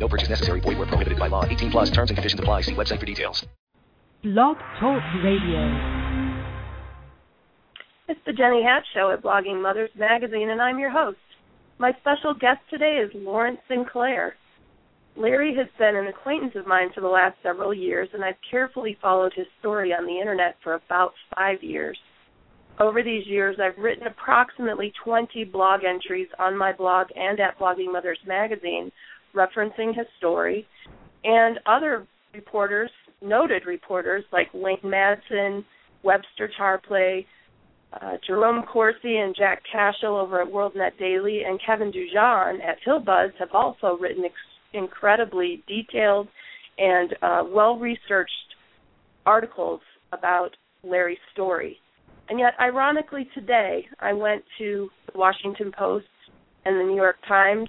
No purchase necessary. Void where prohibited by law. 18 plus terms and conditions apply. See website for details. Blog Talk Radio. It's the Jenny Hatch Show at Blogging Mothers Magazine, and I'm your host. My special guest today is Lawrence Sinclair. Larry has been an acquaintance of mine for the last several years, and I've carefully followed his story on the internet for about five years. Over these years, I've written approximately 20 blog entries on my blog and at Blogging Mothers Magazine referencing his story, and other reporters, noted reporters like Wayne Madsen, Webster Tarpley, uh, Jerome Corsi and Jack Cashill over at WorldNet Daily, and Kevin DuJan at HillBuzz have also written ex- incredibly detailed and uh, well-researched articles about Larry's story. And yet, ironically, today I went to the Washington Post and the New York Times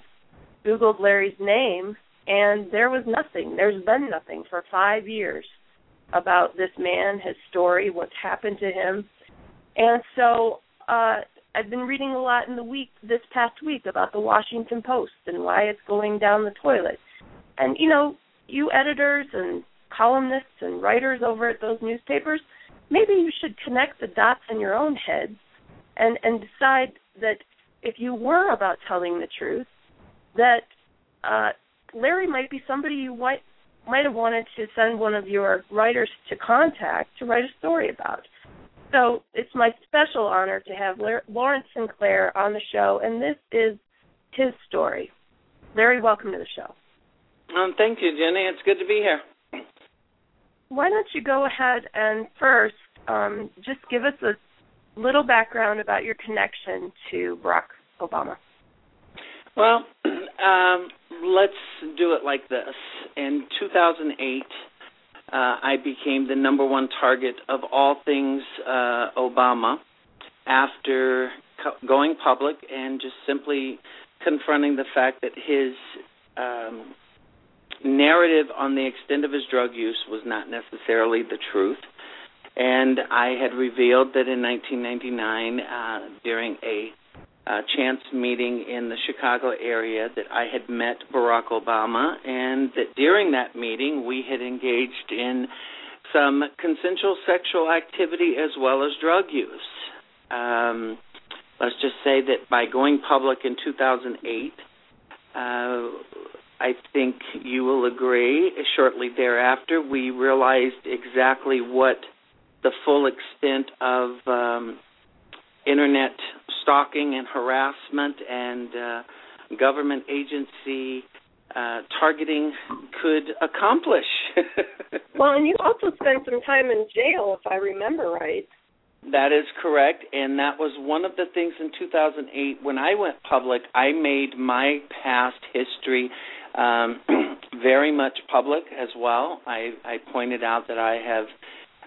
Googled Larry's name, and there was nothing. There's been nothing for five years about this man, his story, what's happened to him. And so uh, I've been reading a lot in the week, this past week, about the Washington Post and why it's going down the toilet. And, you know, you editors and columnists and writers over at those newspapers, maybe you should connect the dots in your own heads and, and decide that if you were about telling the truth, that uh, Larry might be somebody you might might have wanted to send one of your writers to contact to write a story about. So it's my special honor to have Lawrence Sinclair on the show, and this is his story. Larry, welcome to the show. Um, thank you, Jenny. It's good to be here. Why don't you go ahead and first um, just give us a little background about your connection to Barack Obama? Well, um, let's do it like this. In 2008, uh, I became the number one target of all things uh, Obama after co- going public and just simply confronting the fact that his um, narrative on the extent of his drug use was not necessarily the truth. And I had revealed that in 1999, uh, during a uh, chance meeting in the Chicago area that I had met Barack Obama, and that during that meeting we had engaged in some consensual sexual activity as well as drug use. Um, let's just say that by going public in 2008, uh, I think you will agree, shortly thereafter, we realized exactly what the full extent of um, internet stalking and harassment and uh, government agency uh, targeting could accomplish. well, and you also spent some time in jail, if I remember right. That is correct, and that was one of the things in 2008 when I went public. I made my past history um, very much public as well. I, I pointed out that I have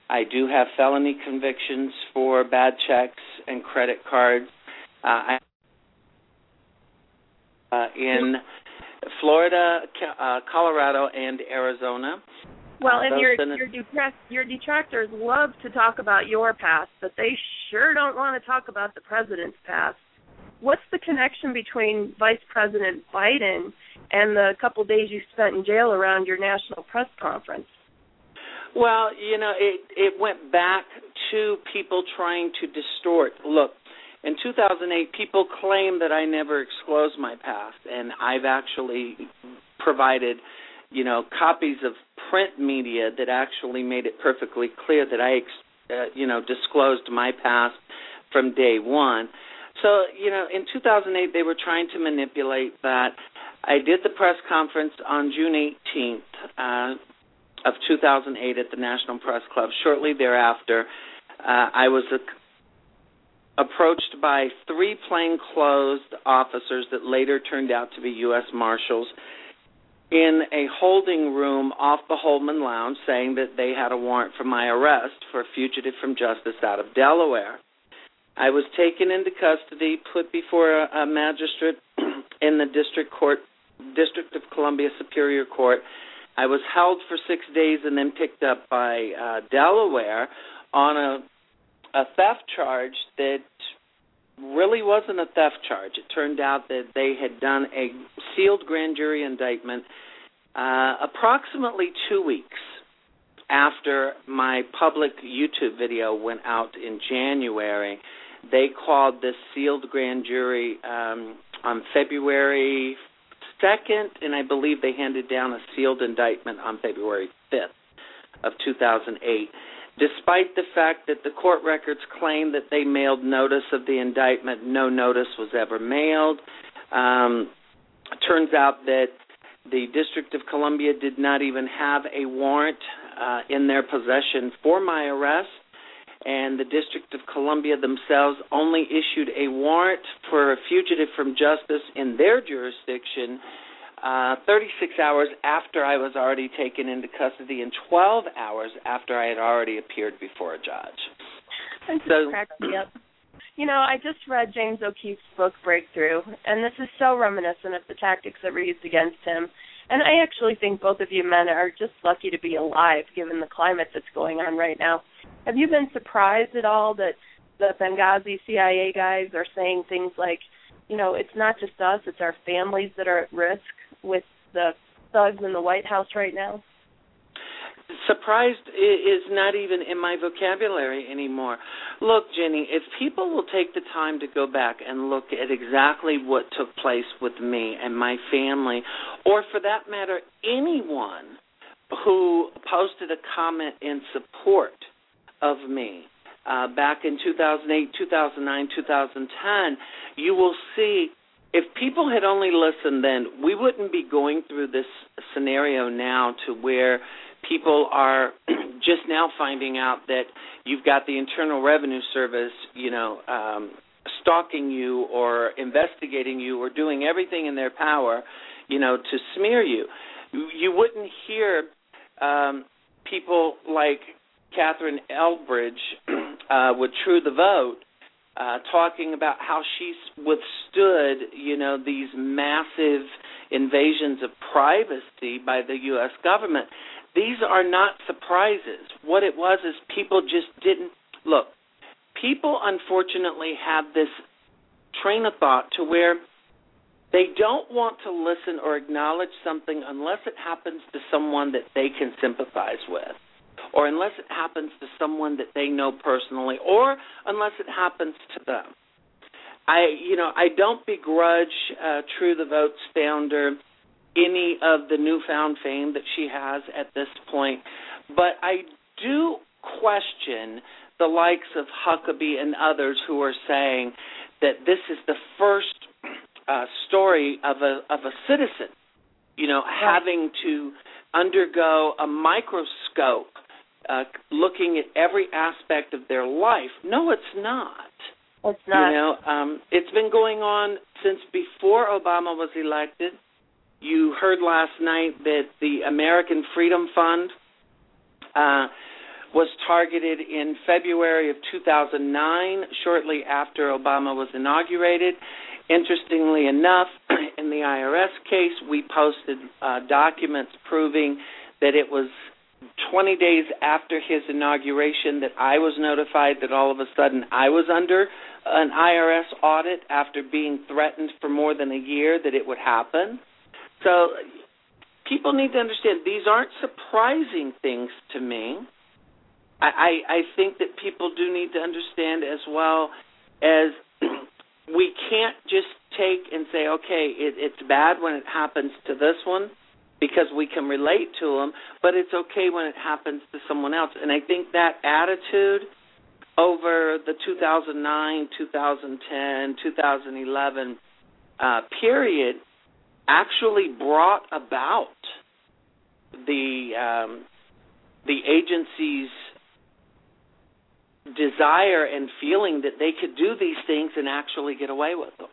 I do have felony convictions for bad checks and credit cards. Uh, I, uh, in Florida, uh, Colorado, and Arizona. Well, and your your, detract, your detractors love to talk about your past, but they sure don't want to talk about the president's past. What's the connection between Vice President Biden and the couple days you spent in jail around your national press conference? Well, you know, it it went back to people trying to distort. Look, in 2008, people claim that I never disclosed my past, and I've actually provided, you know, copies of print media that actually made it perfectly clear that I, uh, you know, disclosed my past from day one. So, you know, in 2008, they were trying to manipulate that. I did the press conference on June 18th. Uh, of 2008 at the National Press Club. Shortly thereafter, uh, I was a, approached by three plainclothes officers that later turned out to be U.S. Marshals in a holding room off the Holeman Lounge saying that they had a warrant for my arrest for a fugitive from justice out of Delaware. I was taken into custody, put before a, a magistrate in the district court, District of Columbia Superior Court. I was held for six days and then picked up by uh, Delaware on a a theft charge that really wasn't a theft charge. It turned out that they had done a sealed grand jury indictment uh, approximately two weeks after my public YouTube video went out in January they called this sealed grand jury um, on February 2nd, and I believe they handed down a sealed indictment on February 5th of 2008. Despite the fact that the court records claim that they mailed notice of the indictment, no notice was ever mailed. Um, turns out that the District of Columbia did not even have a warrant uh, in their possession for my arrest and the District of Columbia themselves only issued a warrant for a fugitive from justice in their jurisdiction uh, 36 hours after I was already taken into custody and 12 hours after I had already appeared before a judge. That so, cracked me up. You know, I just read James O'Keefe's book Breakthrough, and this is so reminiscent of the tactics that were used against him. And I actually think both of you men are just lucky to be alive given the climate that's going on right now. Have you been surprised at all that the Benghazi CIA guys are saying things like, you know, it's not just us, it's our families that are at risk with the thugs in the White House right now? Surprised is not even in my vocabulary anymore. Look, Jenny, if people will take the time to go back and look at exactly what took place with me and my family, or for that matter, anyone who posted a comment in support of me uh, back in 2008, 2009, 2010, you will see if people had only listened then, we wouldn't be going through this scenario now to where people are just now finding out that you've got the Internal Revenue Service, you know, um, stalking you or investigating you or doing everything in their power, you know, to smear you. You wouldn't hear um, people like Catherine Engelbrecht uh, with True the Vote uh, talking about how she's withstood, you know, these massive invasions of privacy by the U.S. government. These are not surprises. What it was is people just didn't look. People unfortunately have this train of thought to where they don't want to listen or acknowledge something unless it happens to someone that they can sympathize with or unless it happens to someone that they know personally, or unless it happens to them. I, you know, I don't begrudge uh, True the Vote's founder any of the newfound fame that she has at this point, but I do question the likes of Huckabee and others who are saying that this is the first uh, story of a of a citizen, you know, having to undergo a microscope uh, looking at every aspect of their life. No, it's not. It's not. You know, um, it's been going on since before Obama was elected. You heard last night that the American Freedom Fund uh, was targeted in February of 2009, shortly after Obama was inaugurated. Interestingly enough, in the IRS case, we posted uh, documents proving that it was 20 days after his inauguration that I was notified that all of a sudden I was under an IRS audit after being threatened for more than a year that it would happen. So people need to understand these aren't surprising things to me. I, I, think that people do need to understand as well as we can't just take and say, okay, it, it's bad when it happens to this one because we can relate to them, but it's okay when it happens to someone else. And I think that attitude over the 2009, 2010, 2011 uh, period actually brought about the um, the agency's desire and feeling that they could do these things and actually get away with them.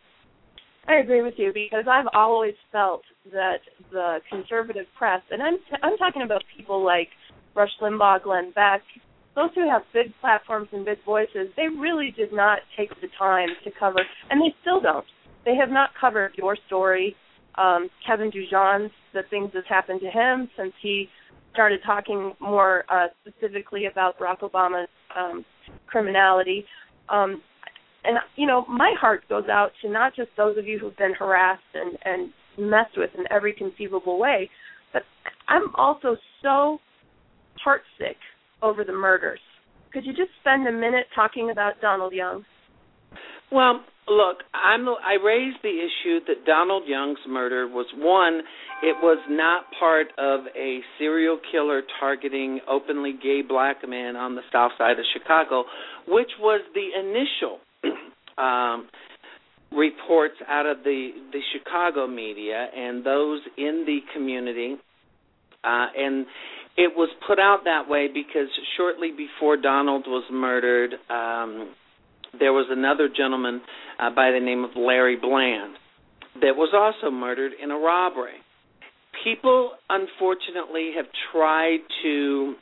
I agree with you because I've always felt that the conservative press, and I'm I'm talking about people like Rush Limbaugh, Glenn Beck, those who have big platforms and big voices, they really did not take the time to cover, and they still don't. They have not covered your story, um, Kevin DuJan's, the things that's happened to him since he started talking more uh, specifically about Barack Obama's um, criminality. Um, and you know, my heart goes out to not just those of you who've been harassed and and messed with in every conceivable way, but I'm also so heartsick over the murders. Could you just spend a minute talking about Donald Young? Well, look, I'm I raised the issue that Donald Young's murder was one, it was not part of a serial killer targeting openly gay black men on the south side of Chicago, which was the initial um reports out of the the Chicago media and those in the community uh and it was put out that way because shortly before Donald was murdered, um, there was another gentleman uh, by the name of Larry Bland that was also murdered in a robbery. People, unfortunately, have tried to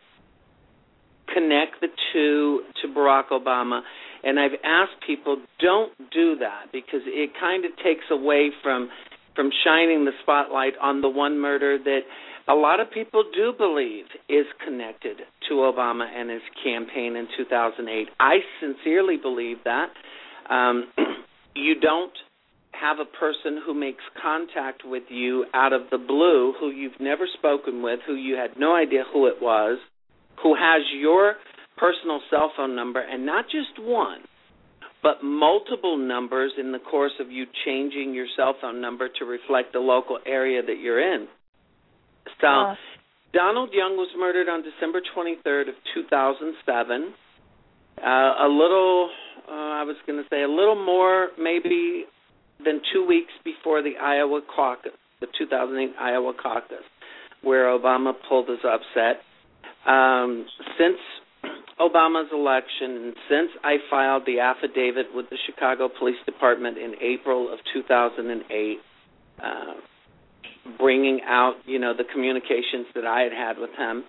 connect the two to Barack Obama, and I've asked people don't do that because it kind of takes away from from shining the spotlight on the one murder that a lot of people do believe is connected to Obama and his campaign in 2008. I sincerely believe that. Um, you don't have a person who makes contact with you out of the blue, who you've never spoken with, who you had no idea who it was, who has your personal cell phone number, and not just one, but multiple numbers in the course of you changing your cell phone number to reflect the local area that you're in. So, uh, Donald Young was murdered on December 23rd of 2007. Uh, a little, uh, I was going to say, a little more maybe than two weeks before the Iowa caucus, the 2008 Iowa caucus, where Obama pulled his upset. Um, since Obama's election, and since I filed the affidavit with the Chicago Police Department in April of 2008, uh, bringing out, you know, the communications that I had had with him.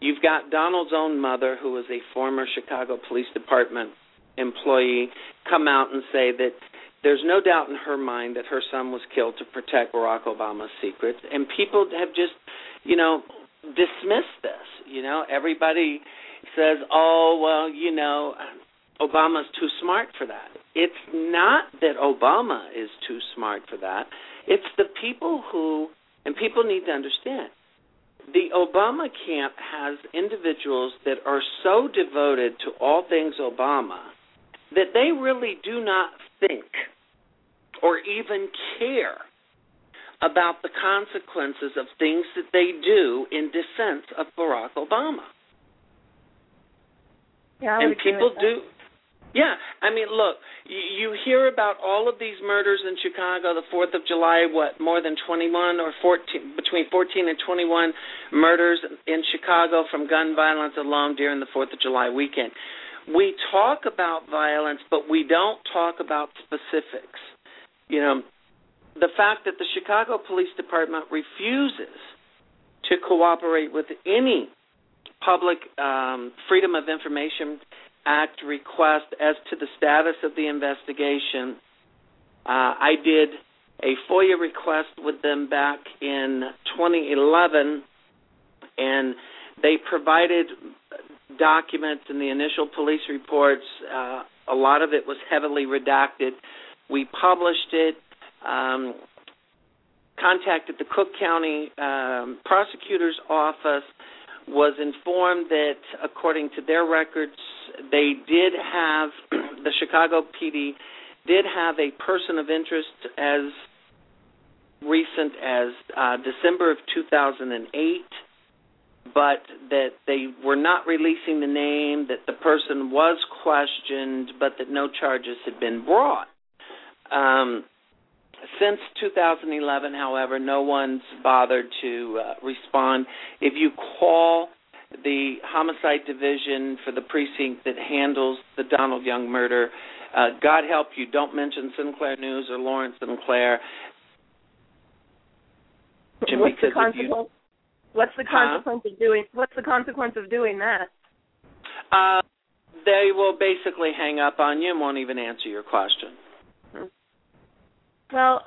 You've got Donald's own mother, who was a former Chicago Police Department employee, come out and say that there's no doubt in her mind that her son was killed to protect Barack Obama's secrets. And people have just, you know, dismissed this. You know, everybody says, oh, well, you know, Obama's too smart for that. It's not that Obama is too smart for that. It's the people who, and people need to understand, the Obama camp has individuals that are so devoted to all things Obama that they really do not think or even care about the consequences of things that they do in defense of Barack Obama. Yeah, and people do yeah, I mean, look, you, you hear about all of these murders in Chicago, the 4th of July, what, more than 21 or 14, between 14 and 21 murders in Chicago from gun violence alone during the 4th of July weekend. We talk about violence, but we don't talk about specifics. You know, the fact that the Chicago Police Department refuses to cooperate with any public um, freedom of information Act request as to the status of the investigation. Uh, I did a FOIA request with them back in 2011, and they provided documents in the initial police reports. Uh, a lot of it was heavily redacted. We published it. Um, contacted the Cook County um, prosecutor's office was informed that, according to their records, they did have the Chicago PD did have a person of interest as recent as uh, December of 2008, but that they were not releasing the name, that the person was questioned, but that no charges had been brought. Um, since 2011, however, no one's bothered to uh, respond. If you call the homicide division for the precinct that handles the Donald Young murder, Uh, God help you, don't mention Sinclair News or Lawrence Sinclair. What's the consequence? What's the consequence huh? of doing? What's the consequence of doing that? Uh, they will basically hang up on you and won't even answer your question. Well,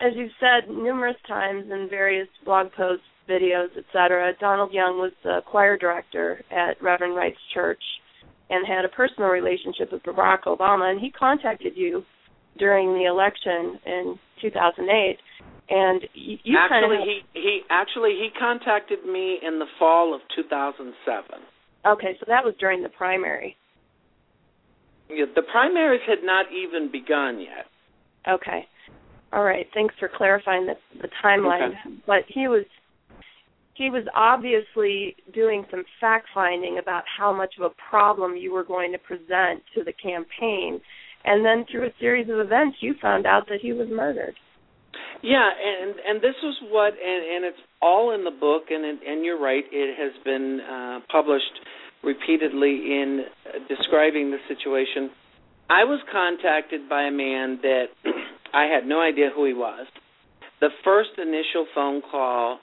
as you've said numerous times in various blog posts, videos, etc., Donald Young was the choir director at Reverend Wright's church and had a personal relationship with Barack Obama, and he contacted you during the election in 2008. And you, you actually, kind of he he actually he contacted me in the fall of 2007. Okay, so that was during the primary. Yeah, the primaries had not even begun yet. Okay. All right. Thanks for clarifying the the timeline. Okay. But he was he was obviously doing some fact finding about how much of a problem you were going to present to the campaign. And then through a series of events you found out that he was murdered. Yeah, and and this was what and and it's all in the book and and you're right, it has been uh published repeatedly in describing the situation. I was contacted by a man that I had no idea who he was. The first initial phone call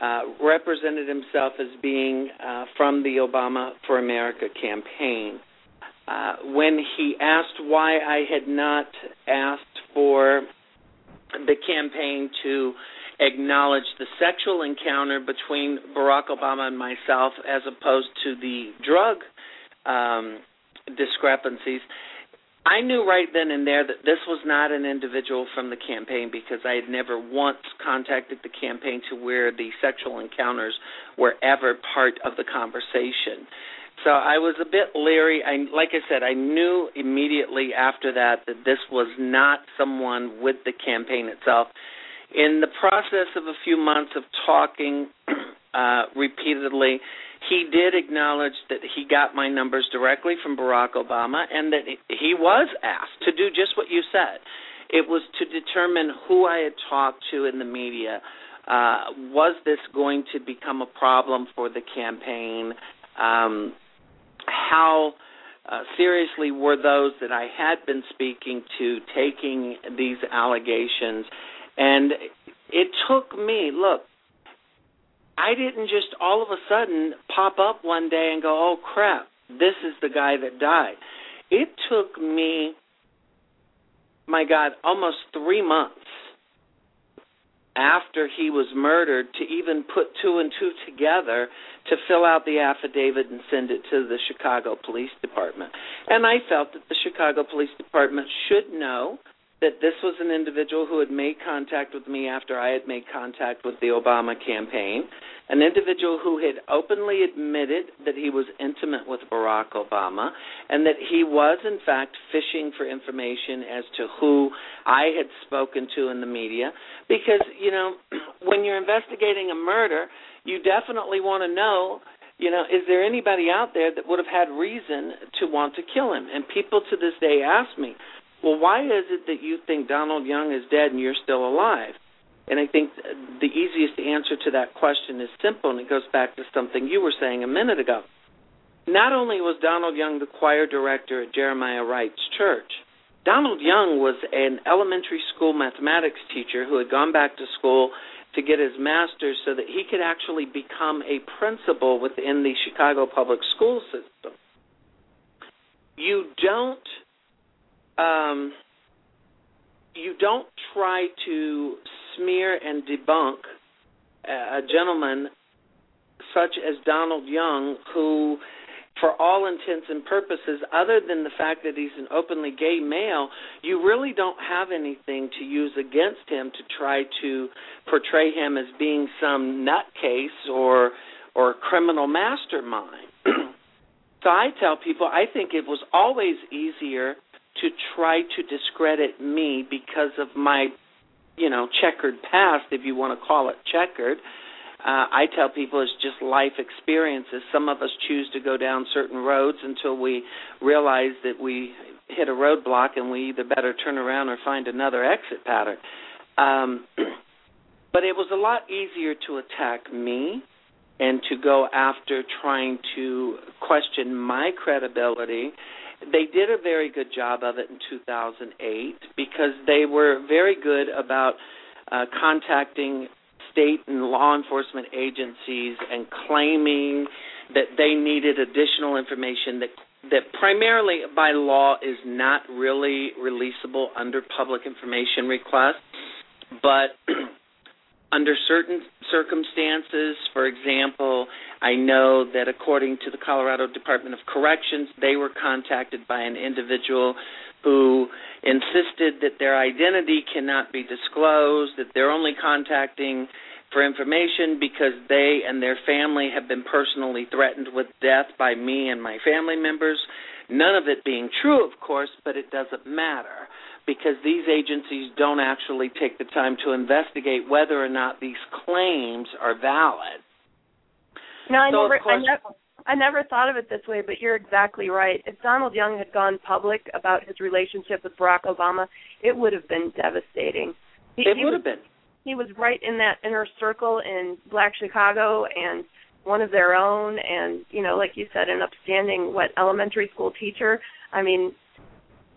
uh, represented himself as being uh, from the Obama for America campaign. Uh, when he asked why I had not asked for the campaign to acknowledge the sexual encounter between Barack Obama and myself as opposed to the drug um, discrepancies, I knew right then and there that this was not an individual from the campaign because I had never once contacted the campaign to where the sexual encounters were ever part of the conversation. So I was a bit leery. I like I said, I knew immediately after that that this was not someone with the campaign itself. In the process of a few months of talking uh, repeatedly, he did acknowledge that he got my numbers directly from Barack Obama and that he was asked to do just what you said. It was to determine who I had talked to in the media. Uh, was this going to become a problem for the campaign? Um, how uh, seriously were those that I had been speaking to taking these allegations? And it took me, look, I didn't just all of a sudden pop up one day and go, oh crap, this is the guy that died. It took me, my God, almost three months after he was murdered to even put two and two together to fill out the affidavit and send it to the Chicago Police Department. And I felt that the Chicago Police Department should know that this was an individual who had made contact with me after I had made contact with the Obama campaign, an individual who had openly admitted that he was intimate with Barack Obama, and that he was, in fact, fishing for information as to who I had spoken to in the media. Because, you know, when you're investigating a murder, you definitely want to know you know, is there anybody out there that would have had reason to want to kill him? And people to this day ask me, well, why is it that you think Donald Young is dead and you're still alive? And I think the easiest answer to that question is simple, and it goes back to something you were saying a minute ago. Not only was Donald Young the choir director at Jeremiah Wright's church, Donald Young was an elementary school mathematics teacher who had gone back to school to get his master's so that he could actually become a principal within the Chicago public school system. You don't um, you don't try to smear and debunk a gentleman such as Donald Young, who, for all intents and purposes, other than the fact that he's an openly gay male, you really don't have anything to use against him to try to portray him as being some nutcase or or criminal mastermind. so I tell people I think it was always easier to try to discredit me because of my, you know, checkered past, if you want to call it checkered. Uh, I tell people it's just life experiences. Some of us choose to go down certain roads until we realize that we hit a roadblock and we either better turn around or find another exit pattern. Um, but it was a lot easier to attack me and to go after trying to question my credibility. They did a very good job of it in 2008 because they were very good about uh, contacting state and law enforcement agencies and claiming that they needed additional information that that primarily by law is not really releasable under public information requests, but under certain circumstances, for example, I know that according to the Colorado Department of Corrections, they were contacted by an individual who insisted that their identity cannot be disclosed, that they're only contacting for information because they and their family have been personally threatened with death by me and my family members. None of it being true, of course, but it doesn't matter because these agencies don't actually take the time to investigate whether or not these claims are valid. No, I So, never, I never, I never thought of it this way, but you're exactly right. If Donald Young had gone public about his relationship with Barack Obama, it would have been devastating. He, It would have been. He was right in that inner circle in Black Chicago and one of their own, and you know, like you said, an upstanding what elementary school teacher. I mean,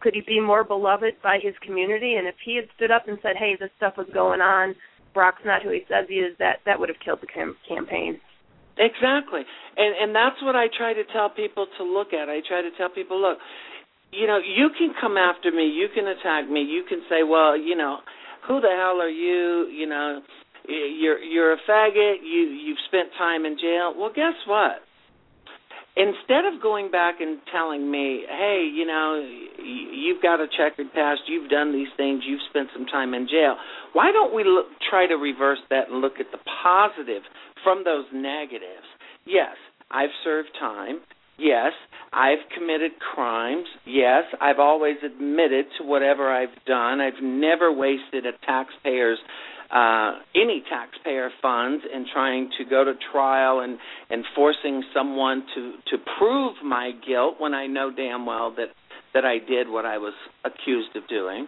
could he be more beloved by his community? And if he had stood up and said, "Hey, this stuff was going on," Barack's not who he says he is. That that would have killed the cam- campaign. Exactly. And and that's what I try to tell people to look at. I try to tell people, look, you know, you can come after me, you can attack me, you can say, well, you know, who the hell are you? You know, you're you're a faggot. You you've spent time in jail. Well, guess what? Instead of going back and telling me, hey, you know, you've got a checkered past, you've done these things, you've spent some time in jail. Why don't we look, try to reverse that and look at the positive from those negatives? Yes, I've served time. Yes, I've committed crimes. Yes, I've always admitted to whatever I've done. I've never wasted a taxpayer's uh, any taxpayer funds in trying to go to trial and and forcing someone to to prove my guilt when I know damn well that that I did what I was accused of doing.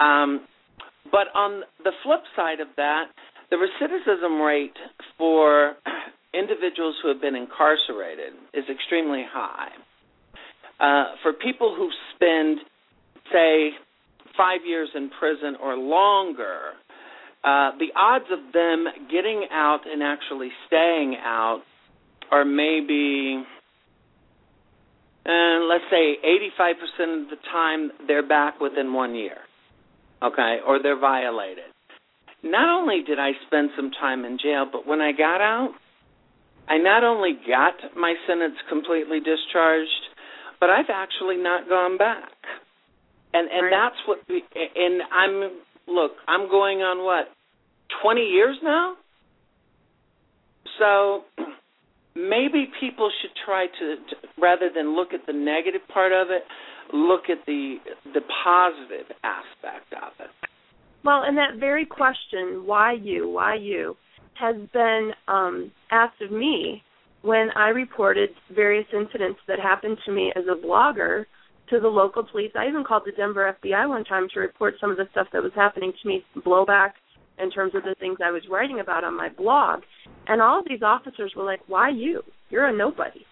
Um, but on the flip side of that, the recidivism rate for individuals who have been incarcerated is extremely high. Uh, for people who spend, say, five years in prison or longer, uh, the odds of them getting out and actually staying out are maybe, uh, let's say, 85% of the time they're back within one year, okay, or they're violated. Not only did I spend some time in jail, but when I got out, I not only got my sentence completely discharged, but I've actually not gone back. And and Right. that's what we, and I'm look, I'm going on what? 20 years now? So maybe people should try to, to rather than look at the negative part of it, look at the the positive aspect of it. Well, and that very question, why you, why you, has been um, asked of me when I reported various incidents that happened to me as a blogger to the local police. I even called the Denver FBI one time to report some of the stuff that was happening to me, blowback in terms of the things I was writing about on my blog. And all of these officers were like, why you? You're a nobody.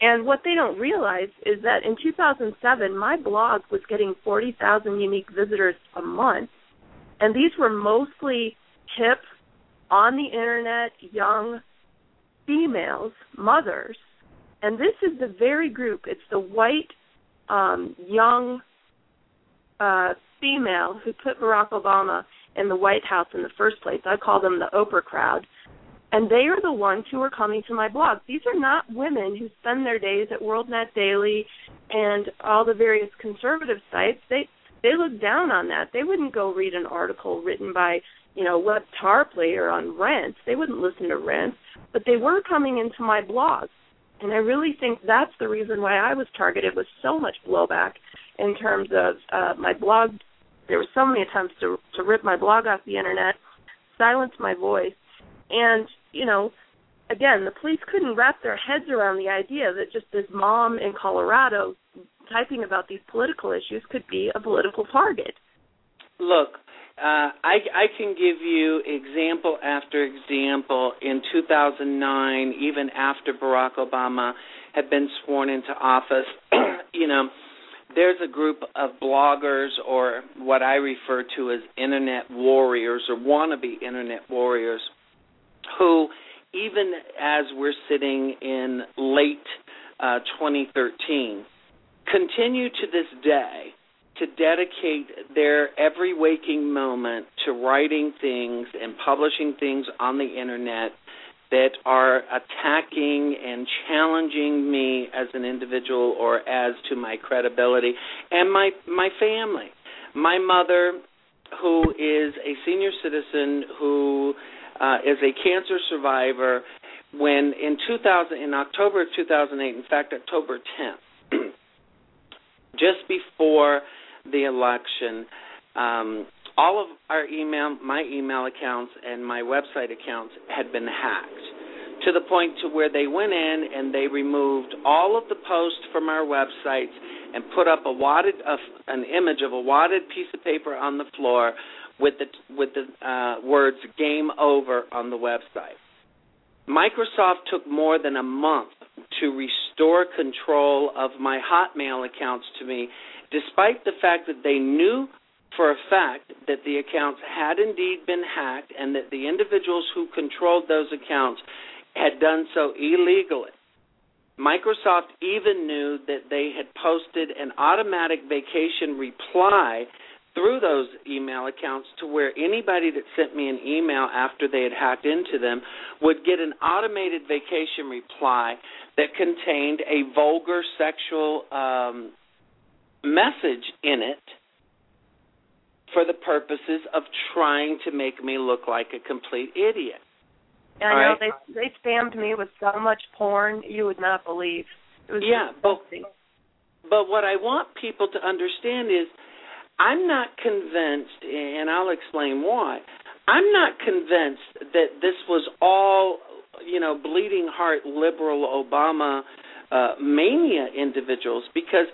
And what they don't realize is that in 2007, my blog was getting 40,000 unique visitors a month and these were mostly hip, on the internet, young females, mothers. And this is the very group. It's the white, um, young uh, female who put Barack Obama in the White House in the first place. I call them the Oprah crowd. And they are the ones who are coming to my blog. These are not women who spend their days at WorldNet Daily and all the various conservative sites. They they look down on that. They wouldn't go read an article written by, you know, Web Tar Player on Rense. They wouldn't listen to Rense, but they were coming into my blog. And I really think that's the reason why I was targeted with so much blowback in terms of uh, my blog. There were so many attempts to to rip my blog off the internet, silence my voice, and you know, again, the police couldn't wrap their heads around the idea that just this mom in Colorado typing about these political issues could be a political target. Look, uh, I, I can give you example after example in 2009, even after Barack Obama had been sworn into office. you know, there's a group of bloggers or what I refer to as internet warriors or wannabe internet warriors who, even as we're sitting in late uh, 2013, continue to this day to dedicate their every waking moment to writing things and publishing things on the internet that are attacking and challenging me as an individual or as to my credibility and my my family. My mother who is a senior citizen who uh, is a cancer survivor when in 2000 in October of 2008 in fact October 10th just before the election, um, all of our email, my email accounts and my website accounts had been hacked to the point to where they went in and they removed all of the posts from our websites and put up a wadded an image of a wadded piece of paper on the floor with the with the uh, words "game over" on the website. Microsoft took more than a month to restore control of my Hotmail accounts to me despite the fact that they knew for a fact that the accounts had indeed been hacked and that the individuals who controlled those accounts had done so illegally. Microsoft even knew that they had posted an automatic vacation reply through those email accounts to where anybody that sent me an email after they had hacked into them would get an automated vacation reply that contained a vulgar sexual um, message in it for the purposes of trying to make me look like a complete idiot. I know right? they they spammed me with so much porn you would not believe. It was yeah, but but what I want people to understand is I'm not convinced, and I'll explain why. I'm not convinced that this was all, you know, bleeding heart liberal Obama uh, mania individuals because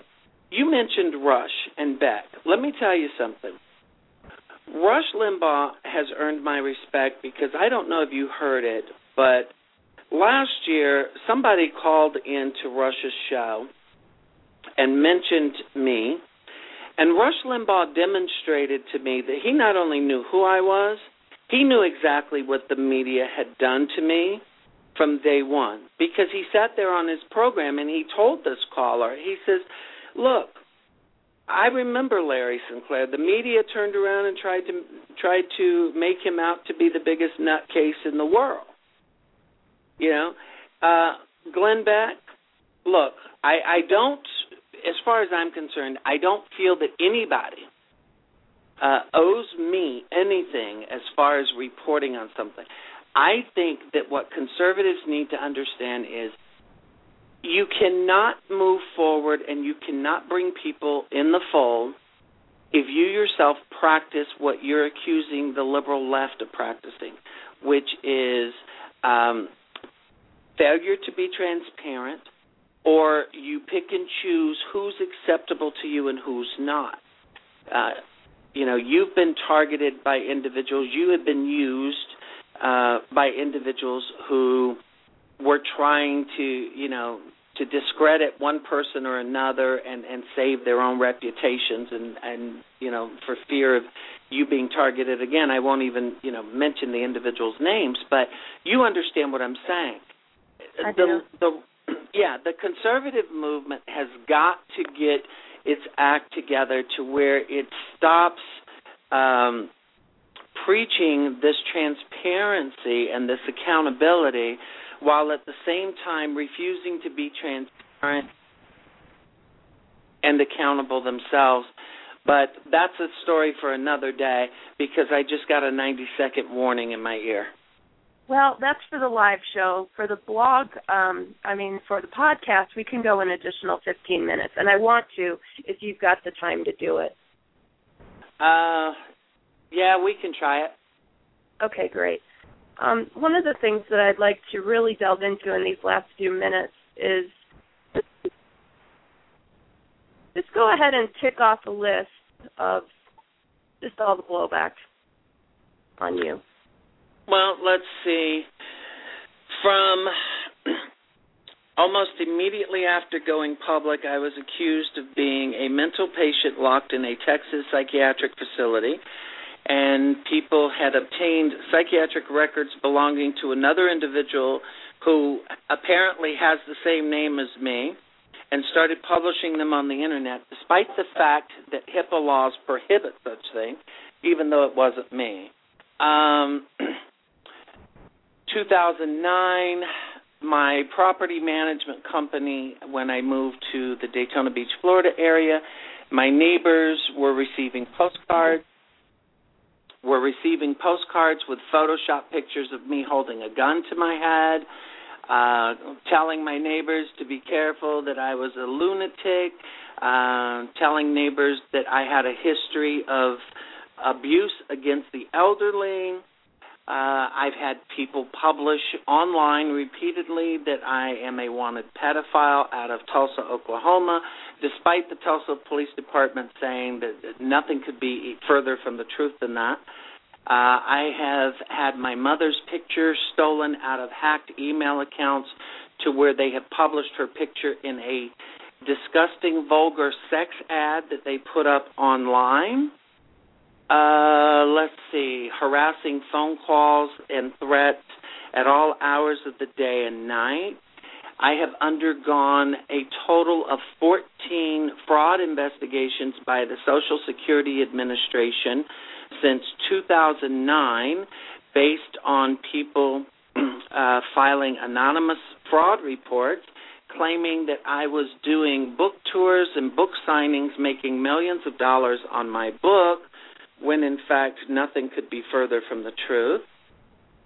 you mentioned Rush and Beck. Let me tell you something. Rush Limbaugh has earned my respect because I don't know if you heard it, but last year somebody called into Rush's show and mentioned me. And Rush Limbaugh demonstrated to me that he not only knew who I was, he knew exactly what the media had done to me from day one. Because he sat there on his program and he told this caller, he says, Look, I remember Larry Sinclair. The media turned around and tried to tried to make him out to be the biggest nutcase in the world. You know, uh, Glenn Beck. Look, I, I don't, as far as I'm concerned, I don't feel that anybody uh, owes me anything as far as reporting on something. I think that what conservatives need to understand is you cannot move forward and you cannot bring people in the fold if you yourself practice what you're accusing the liberal left of practicing, which is um, failure to be transparent, or you pick and choose who's acceptable to you and who's not. Uh, you know, you've been targeted by individuals, you have been used uh, by individuals who were trying to, you know, to discredit one person or another and and save their own reputations and and you know for fear of you being targeted again i won't even you know mention the individuals names but you understand what i'm saying I the do. the yeah the conservative movement has got to get its act together to where it stops um preaching this transparency and this accountability while at the same time refusing to be transparent and accountable themselves. But that's a story for another day because I just got a 90 second warning in my ear. Well, that's for the live show. For the blog, um, I mean, for the podcast, we can go an additional 15 minutes, and I want to if you've got the time to do it. Uh, yeah, we can try it. Okay, great. Um, one of the things that I'd like to really delve into in these last few minutes is just go ahead and tick off a list of just all the blowback on you? Well, let's see. From almost immediately after going public, I was accused of being a mental patient locked in a Texas psychiatric facility. And people had obtained psychiatric records belonging to another individual who apparently has the same name as me and started publishing them on the internet, despite the fact that HIPAA laws prohibit such thing, even though it wasn't me. Um, 2009, my property management company, when I moved to the Daytona Beach, Florida area, my neighbors were receiving postcards. Were receiving postcards with Photoshop pictures of me holding a gun to my head, uh, telling my neighbors to be careful that I was a lunatic, uh, telling neighbors that I had a history of abuse against the elderly, uh, I've had people publish online repeatedly that I am a wanted pedophile out of Tulsa, Oklahoma, despite the Tulsa Police Department saying that, nothing could be further from the truth than that. Uh, I have had my mother's picture stolen out of hacked email accounts to where they have published her picture in a disgusting, vulgar sex ad that they put up online. Uh, let's see, harassing phone calls and threats at all hours of the day and night. I have undergone a total of 14 fraud investigations by the Social Security Administration since 2009 based on people uh, filing anonymous fraud reports claiming that I was doing book tours and book signings, making millions of dollars on my book when in fact nothing could be further from the truth.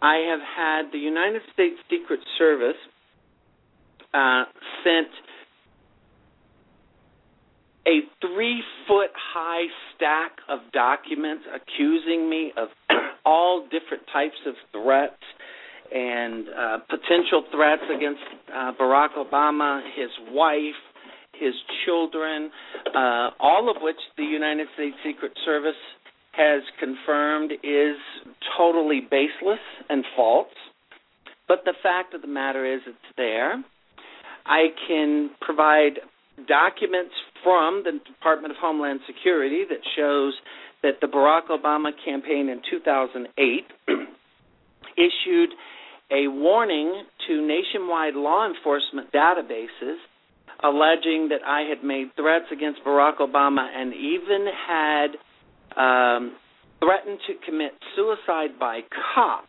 I have had the United States Secret Service uh, sent a three foot high stack of documents accusing me of all different types of threats and uh, potential threats against uh, Barack Obama, his wife, his children, uh, all of which the United States Secret Service has confirmed is totally baseless and false. But the fact of the matter is, it's there. I can provide documents from the Department of Homeland Security that shows that the Barack Obama campaign in 2008 issued a warning to nationwide law enforcement databases alleging that I had made threats against Barack Obama and even had um, threatened to commit suicide by cop.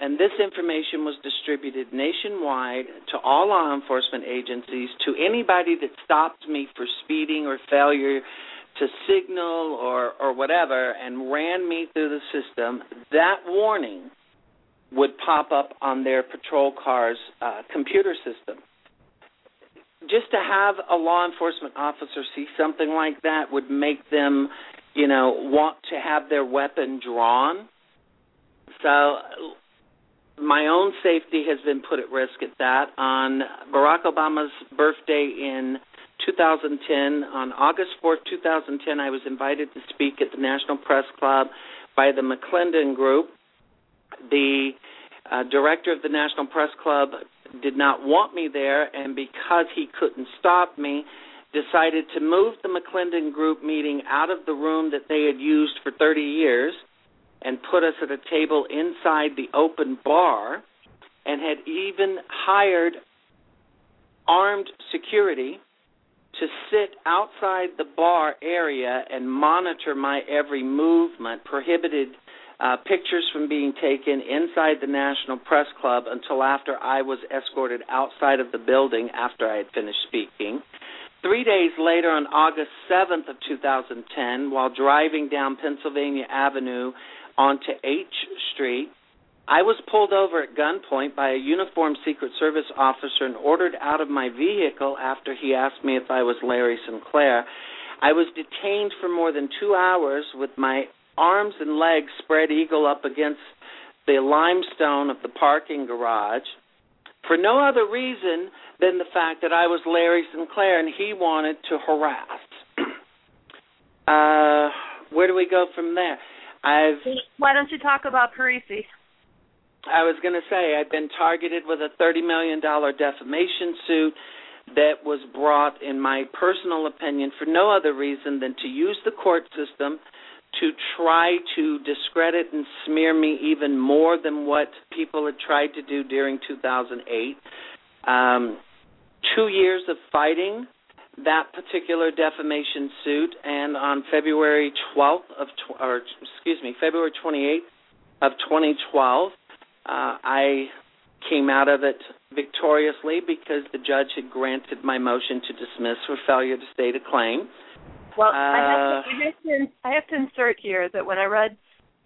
And this information was distributed nationwide to all law enforcement agencies, to anybody that stopped me for speeding or failure to signal or, or whatever, and ran me through the system. That warning would pop up on their patrol car's uh, computer system just to have a law enforcement officer see something like that would make them, you know, want to have their weapon drawn. So my own safety has been put at risk at that. On Barack Obama's birthday in 2010, on August 4th, 2010, I was invited to speak at the National Press Club by the McClendon Group. The uh, director of the National Press Club did not want me there, and because he couldn't stop me, decided to move the McClendon Group meeting out of the room that they had used for 30 years and put us at a table inside the open bar and had even hired armed security to sit outside the bar area and monitor my every movement, prohibited uh, pictures from being taken inside the National Press Club until after I was escorted outside of the building after I had finished speaking. Three days later, on August 7th of 2010, while driving down Pennsylvania Avenue onto H Street, I was pulled over at gunpoint by a uniformed Secret Service officer and ordered out of my vehicle after he asked me if I was Larry Sinclair. I was detained for more than two hours with my arms and legs spread eagle up against the limestone of the parking garage for no other reason than the fact that I was Larry Sinclair and he wanted to harass. uh, where do we go from there? I've. Why don't you talk about Parisi? I was going to say I've been targeted with a thirty million dollar defamation suit that was brought, in my personal opinion, for no other reason than to use the court system to try to discredit and smear me even more than what people had tried to do during 2008. Um, two years of fighting that particular defamation suit, and on February 12th of, or excuse me, February 28th of 2012, uh, I came out of it victoriously because the judge had granted my motion to dismiss for failure to state a claim. Well, uh, I, have to, I, have to, I have to insert here that when I read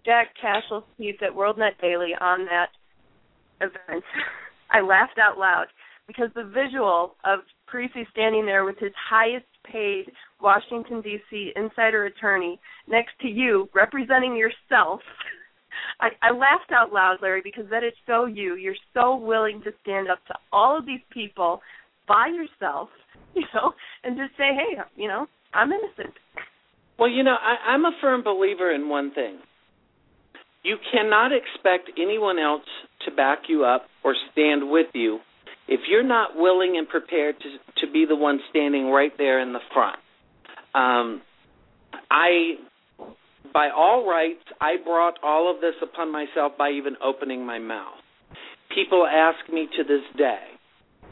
Jack Cashill's piece at WorldNet Daily on that event, I laughed out loud because the visual of Parisi standing there with his highest paid Washington D.C. insider attorney next to you, representing yourself. I, I laughed out loud, Larry, because that is so you. You're so willing to stand up to all of these people by yourself, you know, and just say, hey, you know, I'm innocent. Well, you know, I, I'm a firm believer in one thing. You cannot expect anyone else to back you up or stand with you if you're not willing and prepared to to be the one standing right there in the front. Um, I, by all rights, I brought all of this upon myself by even opening my mouth. People ask me to this day,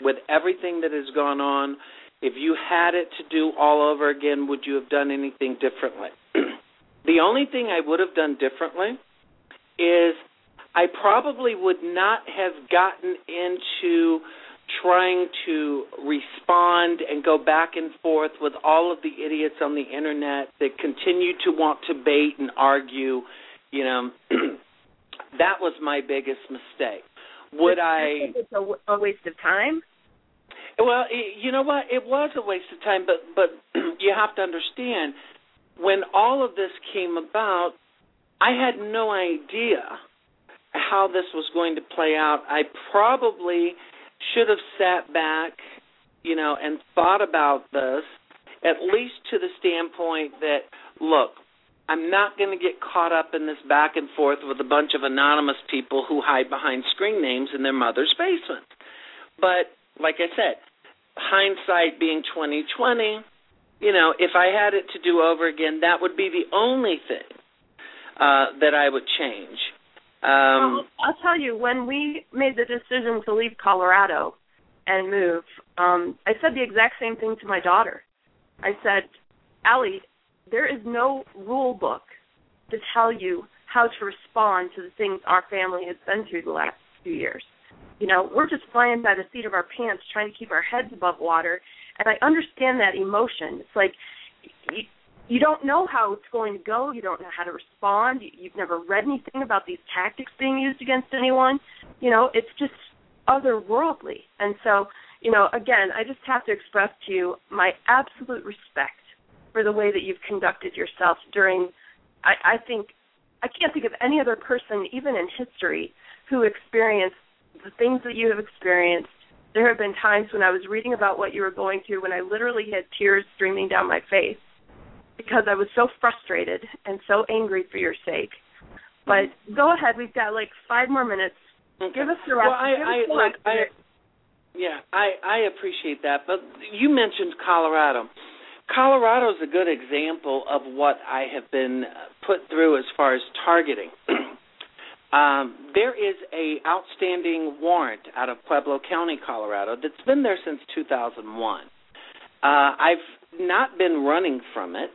with everything that has gone on, if you had it to do all over again, would you have done anything differently? the only thing I would have done differently is I probably would not have gotten into trying to respond and go back and forth with all of the idiots on the internet that continue to want to bait and argue. You know, that was my biggest mistake. Would I? It's a, a waste of time. Well, you know what? It was a waste of time, but but you have to understand when all of this came about, I had no idea how this was going to play out. I probably should have sat back, you know, and thought about this at least to the standpoint that look, I'm not going to get caught up in this back and forth with a bunch of anonymous people who hide behind screen names in their mother's basement. But like I said, hindsight being 2020, you know, if I had it to do over again, that would be the only thing uh, that I would change. Um, well, I'll tell you, when we made the decision to leave Colorado and move, um, I said the exact same thing to my daughter. I said, Allie, there is no rule book to tell you how to respond to the things our family has been through the last few years. You know, we're just flying by the seat of our pants trying to keep our heads above water. And I understand that emotion. It's like you, you don't know how it's going to go. You don't know how to respond. You, you've never read anything about these tactics being used against anyone. You know, it's just otherworldly. And so, you know, again, I just have to express to you my absolute respect for the way that you've conducted yourself during. I, I think I can't think of any other person, even in history, who experienced the things that you have experienced. There have been times when I was reading about what you were going through when I literally had tears streaming down my face because I was so frustrated and so angry for your sake. But go ahead, we've got like five more minutes. Okay. Give us the rest. Well, I, I look, I, yeah, I I appreciate that. But you mentioned Colorado. Colorado is a good example of what I have been put through as far as targeting. Um, there is a outstanding warrant out of Pueblo County, Colorado, that's been there since 2001. Uh, I've not been running from it.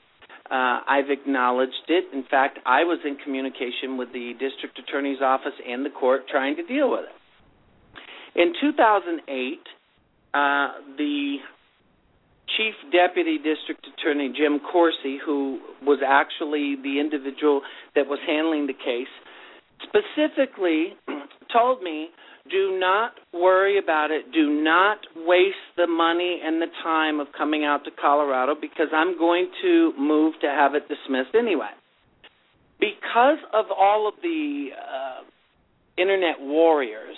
Uh, I've acknowledged it. In fact, I was in communication with the district attorney's office and the court trying to deal with it. In 2008, uh, the chief deputy district attorney Jim Coursey, who was actually the individual that was handling the case, specifically told me do not worry about it. Do not waste the money and the time of coming out to Colorado because I'm going to move to have it dismissed anyway. Because of all of the uh, internet warriors,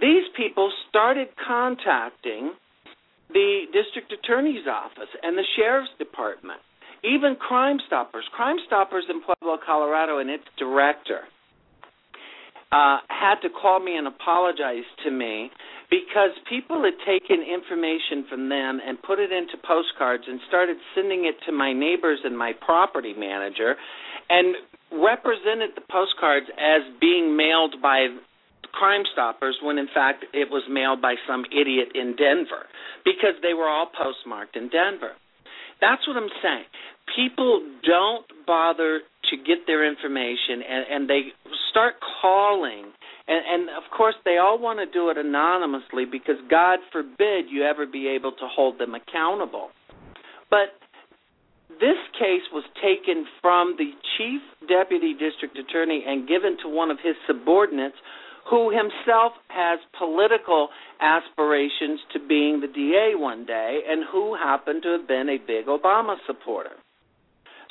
these people started contacting the district attorney's office and the sheriff's department even Crime Stoppers. Crime Stoppers in Pueblo, Colorado, and its director uh, had to call me and apologize to me because people had taken information from them and put it into postcards and started sending it to my neighbors and my property manager and represented the postcards as being mailed by Crime Stoppers when in fact it was mailed by some idiot in Denver because they were all postmarked in Denver. That's what I'm saying. People don't bother to get their information and, and they start calling and, and of course they all want to do it anonymously because God forbid you ever be able to hold them accountable. But this case was taken from the chief deputy district attorney and given to one of his subordinates who himself has political aspirations to being the DA one day and who happened to have been a big Obama supporter.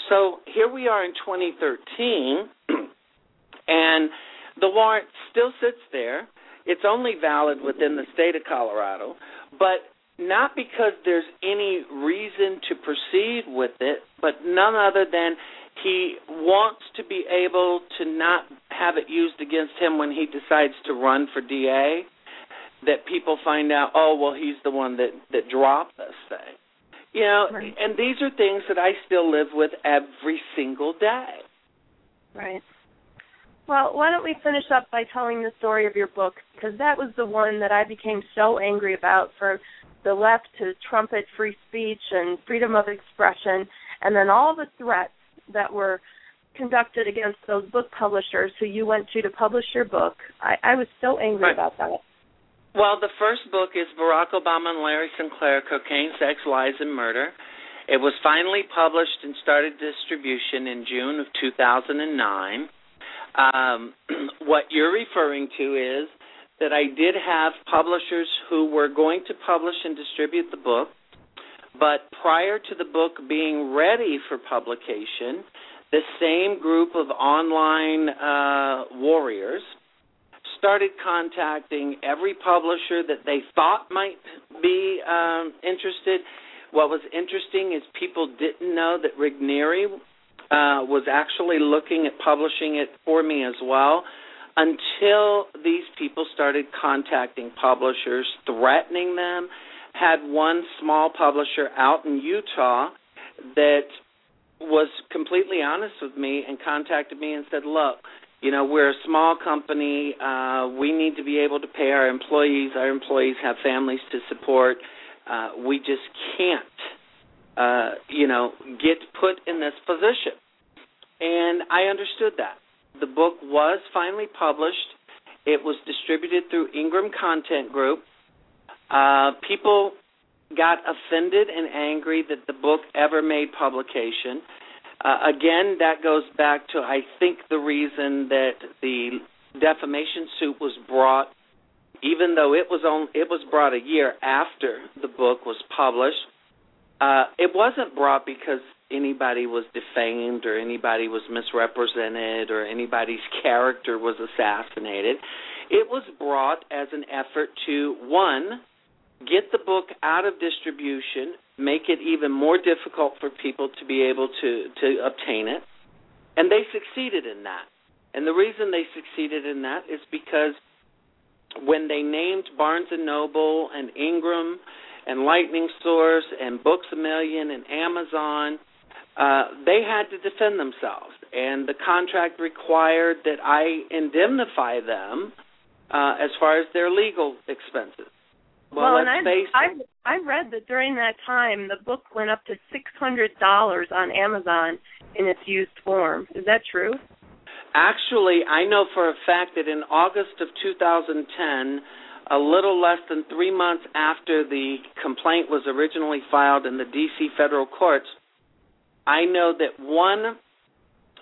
So here we are in 2013, and the warrant still sits there. It's only valid within the state of Colorado, but not because there's any reason to proceed with it, but none other than he wants to be able to not have it used against him when he decides to run for DA. That people find out, oh well, he's the one that that dropped this thing. You know, right. and these are things that I still live with every single day. Right. Well, why don't we finish up by telling the story of your book because that was the one that I became so angry about for the left to trumpet free speech and freedom of expression and then all the threats that were conducted against those book publishers who you went to to publish your book. I, I was so angry right. about that. Well, the first book is Barack Obama and Larry Sinclair Cocaine, Sex, Lies, and Murder. It was finally published and started distribution in June of 2009. Um, what you're referring to is that I did have publishers who were going to publish and distribute the book. But prior to the book being ready for publication, the same group of online uh, warriors started contacting every publisher that they thought might be um, interested. What was interesting is people didn't know that Raniere uh, was actually looking at publishing it for me as well until these people started contacting publishers, threatening them had one small publisher out in Utah that was completely honest with me and contacted me and said, "Look, you know, we're a small company. Uh, we need to be able to pay our employees. Our employees have families to support. Uh, we just can't, uh, you know, get put in this position." And I understood that. The book was finally published. It was distributed through Ingram Content Group uh, people got offended and angry that the book ever made publication. Uh, again, that goes back to I think the reason that the defamation suit was brought, even though it was on, it was brought a year after the book was published. Uh, it wasn't brought because anybody was defamed or anybody was misrepresented or anybody's character was assassinated. It was brought as an effort to one get the book out of distribution, make it even more difficult for people to be able to to obtain it, and they succeeded in that. And the reason they succeeded in that is because when they named Barnes and Noble and Ingram and Lightning Source and Books a Million and Amazon, uh, they had to defend themselves, and the contract required that I indemnify them uh, as far as their legal expenses. Well, well and I've, I I read that during that time the book went up to six hundred dollars on Amazon in its used form. Is that true? Actually, I know for a fact that in August of 2010, a little less than three months after the complaint was originally filed in the D.C. federal courts, I know that one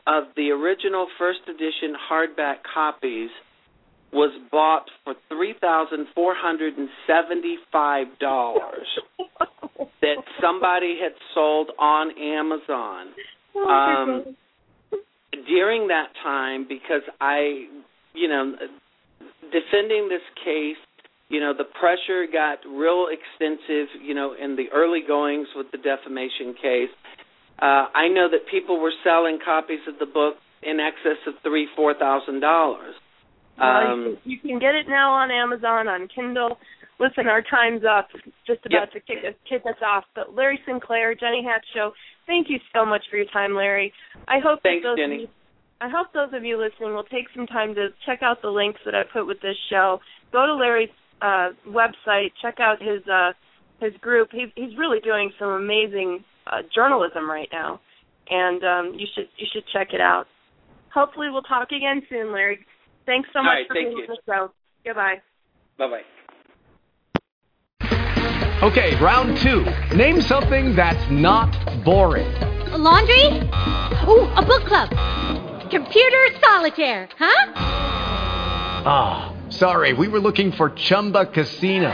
of the original first edition hardback copies was bought for three thousand four hundred and seventy five dollars that somebody had sold on Amazon. Oh, um during that time because I you know defending this case you know the pressure got real extensive you know in the early goings with the defamation case Uh, I know that people were selling copies of the book in excess of three, four thousand dollars. Um, you can get it now on Amazon on Kindle. Listen, our time's up. Just about yep. to kick us, kick us off. But Larry Sinclair, Jenny Hatch Show. Thank you so much for your time, Larry. I hope Thanks, that those Jenny. Of you, I hope those of you listening will take some time to check out the links that I put with this show. Go to Larry's uh, website. Check out his uh, his group. He's he's really doing some amazing uh, journalism right now, and um, you should you should check it out. Hopefully, we'll talk again soon, Larry. Thanks so much right, for thank being you. on the show. Goodbye. Bye bye. Okay, round two. Name something that's not boring. A laundry? Ooh, a book club. Computer solitaire, huh? Ah, sorry, we were looking for Chumba Casino.